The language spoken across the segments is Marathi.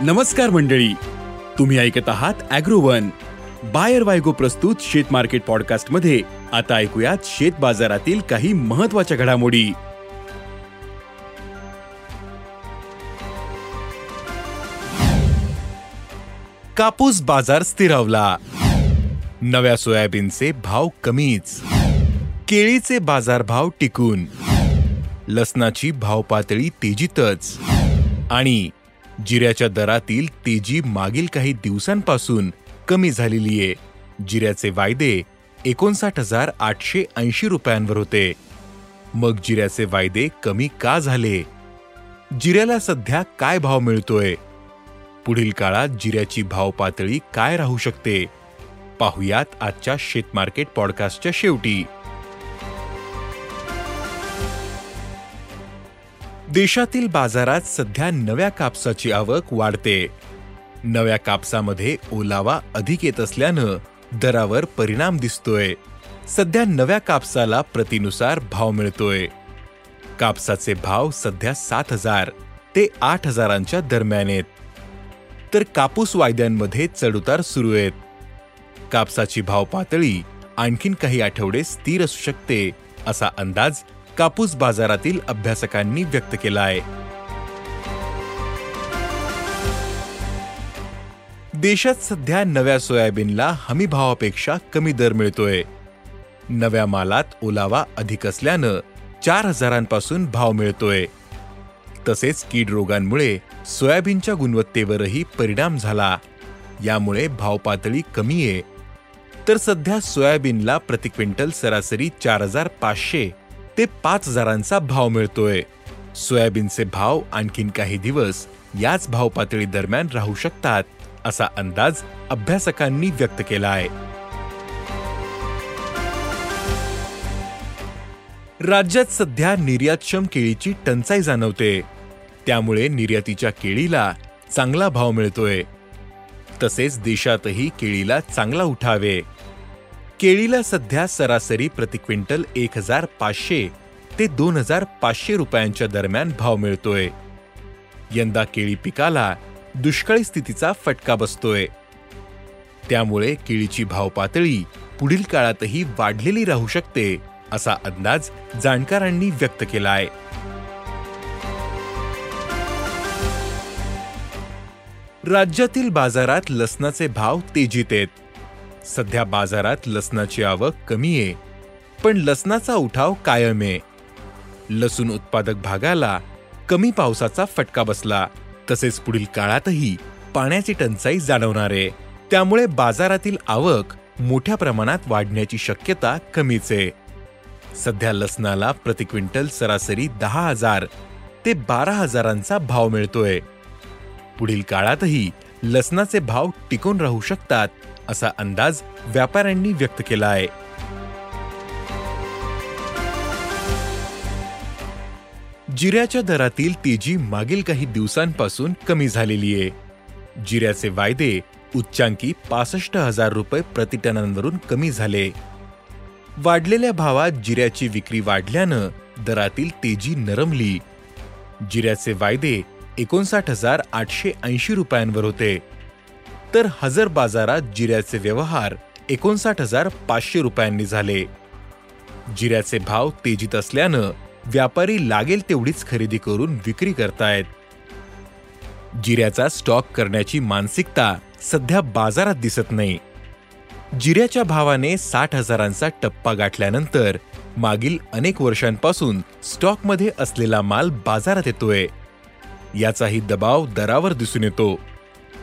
नमस्कार मंडळी. तुम्ही ऐकत आहात अॅग्रोवन. बायर वायगो प्रस्तुत शेत मार्केट पॉडकास्टमध्ये आता ऐकूयात शेत बाजारातील काही महत्त्वाच्या घडामोडी. कापूस बाजार स्थिरावला. नव्या सोयाबीनचे भाव कमीच. केळीचे बाजारभाव टिकून. लसणाची भाव पातळी तेजीतच. आणि जिऱ्याच्या दरातील तेजी मागील काही दिवसांपासून कमी झालेली आहे. जिऱ्याचे वायदे एकोणसाठ हजार आठशे ऐंशी रुपयांवर होते. मग जिऱ्याचे वायदे कमी का झाले? जिऱ्याला सध्या काय भाव मिळतोय? पुढील काळात जिऱ्याची भाव पातळी काय राहू शकते? पाहुयात आजच्या शेतमार्केट पॉडकास्टच्या शेवटी. देशातील बाजारात सध्या नव्या कापसाची आवक वाढते. नव्या कापसामध्ये ओलावा अधिक येत असल्यानं दरावर परिणाम दिसतोय. सध्या नव्या कापसाला प्रतिनुसार भाव मिळतोय. कापसाचे भाव सध्या सात हजार ते आठ हजारांच्या दरम्यान आहेत. तर कापूस वायद्यांमध्ये चढउतार सुरू आहेत. कापसाची भाव पातळी आणखीन काही आठवडे स्थिर असू शकते असा अंदाज कापूस बाजारातील अभ्यासकांनी व्यक्त केला आहे. देशात सध्या नव्या सोयाबीनला हमी भावापेक्षा कमी दर मिळतोय. नव्या मालात ओलावा अधिक असल्यानं चार हजारांपासून भाव मिळतोय. तसेच कीड रोगांमुळे सोयाबीनच्या गुणवत्तेवरही परिणाम झाला. यामुळे भाव पातळी कमी आहे. तर सध्या सोयाबीनला प्रति क्विंटल सरासरी चार हजार पाचशे ते पाच हजारांचा भाव मिळतोय. सोयाबीनचे भाव आणखीन काही दिवस याच भाव पातळी दरम्यान राहू शकतात असा अंदाज अभ्यासकांनी व्यक्त केला आहे राज्यात सध्या निर्यातक्षम केळीची टंचाई जाणवते. त्यामुळे निर्यातीच्या केळीला चांगला भाव मिळतोय. तसेच देशातही केळीला चांगला उठावे केळीला सध्या सरासरी प्रति क्विंटल एक हजार पाचशे ते दोन हजार पाचशे रुपयांच्या दरम्यान भाव मिळतोय. यंदा केळी पिकाला दुष्काळी स्थितीचा फटका बसतोय. त्यामुळे केळीची भाव पातळी पुढील काळातही वाढलेली राहू शकते असा अंदाज जाणकारांनी व्यक्त केला आहे राज्यातील बाजारात लसणाचे भाव तेजीत आहेत. सध्या बाजारात लसणाची आवक कमी आहे. पण लसणाचा उठाव कायम आहे. लसूण उत्पादक भागाला कमी पावसाचा फटका बसला. तसेच पुढील काळातही पाण्याची टंचाई जाणवणार आहे. त्यामुळे बाजारातील आवक मोठ्या प्रमाणात वाढण्याची शक्यता कमीच आहे. सध्या लसणाला प्रति क्विंटल सरासरी दहा हजार ते बारा हजारांचा भाव मिळतोय. पुढील काळातही लसणाचे भाव टिकून राहू शकतात. असा अंदाज व्यापाऱ्यांनी व्यक्त केला आहे. जिऱ्याच्या दरातील तेजी मागील काही दिवसांपासून कमी झालेली आहे. जिऱ्याचे वायदे उच्चांकी पासष्ट हजार रुपये प्रतिटनांवरून कमी झाले. वाढलेल्या भावात जिऱ्याची विक्री वाढल्यानं दरातील तेजी नरमली. जिऱ्याचे वायदे एकोणसाठ हजार आठशे ऐंशी रुपयांवर होते. तर हजर बाजारात जिऱ्याचे व्यवहार एकोणसाठ हजार पाचशे रुपयांनी झाले. जिऱ्याचे भाव तेजीत असल्यानं व्यापारी लागेल तेवढीच खरेदी करून विक्री करतायत. जिऱ्याचा स्टॉक करण्याची मानसिकता सध्या बाजारात दिसत नाही. जिऱ्याच्या भावाने साठ हजारांचा टप्पा गाठल्यानंतर मागील अनेक वर्षांपासून स्टॉकमध्ये असलेला माल बाजारात येतोय. याचाही दबाव दरावर दिसून येतो.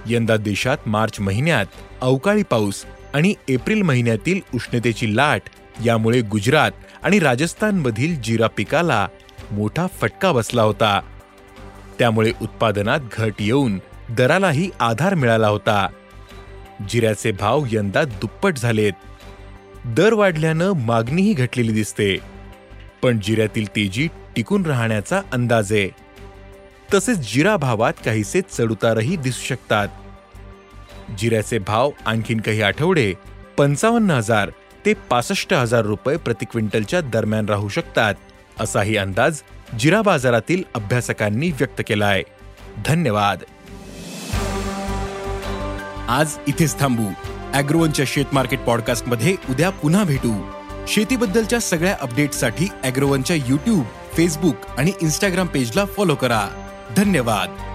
यंदा देशात मार्च महिन्यात अवकाळी पाऊस आणि एप्रिल महिन्यातील उष्णतेची लाट यामुळे गुजरात आणि राजस्थानमधील जिरा पिकाला मोठा फटका बसला होता. त्यामुळे उत्पादनात घट येऊन दरालाही आधार मिळाला होता. जिऱ्याचे भाव यंदा दुप्पट झालेत. दर वाढल्यानं मागणीही घटलेली दिसते. पण जिऱ्यातील तेजी टिकून राहण्याचा अंदाज आहे. तसेच जिरा भावात काहीसे चढउतारही दिसू शकतात. जिऱ्याचे भाव आणखीन काही आठवडे पंचावन्न हजार ते पासष्ट हजार रुपये प्रति क्विंटलच्या दरम्यान राहू शकतात असाही अंदाज जिरा बाजारातील अभ्यासकांनी व्यक्त केला आहे धन्यवाद. आज इथेच थांबू. अॅग्रोवनच्या शेत मार्केट पॉडकास्टमध्ये उद्या पुन्हा भेटू. शेतीबद्दलच्या सगळ्या अपडेटसाठी अॅग्रोवनच्या युट्यूब फेसबुक आणि इन्स्टाग्राम पेजला फॉलो करा. धन्यवाद.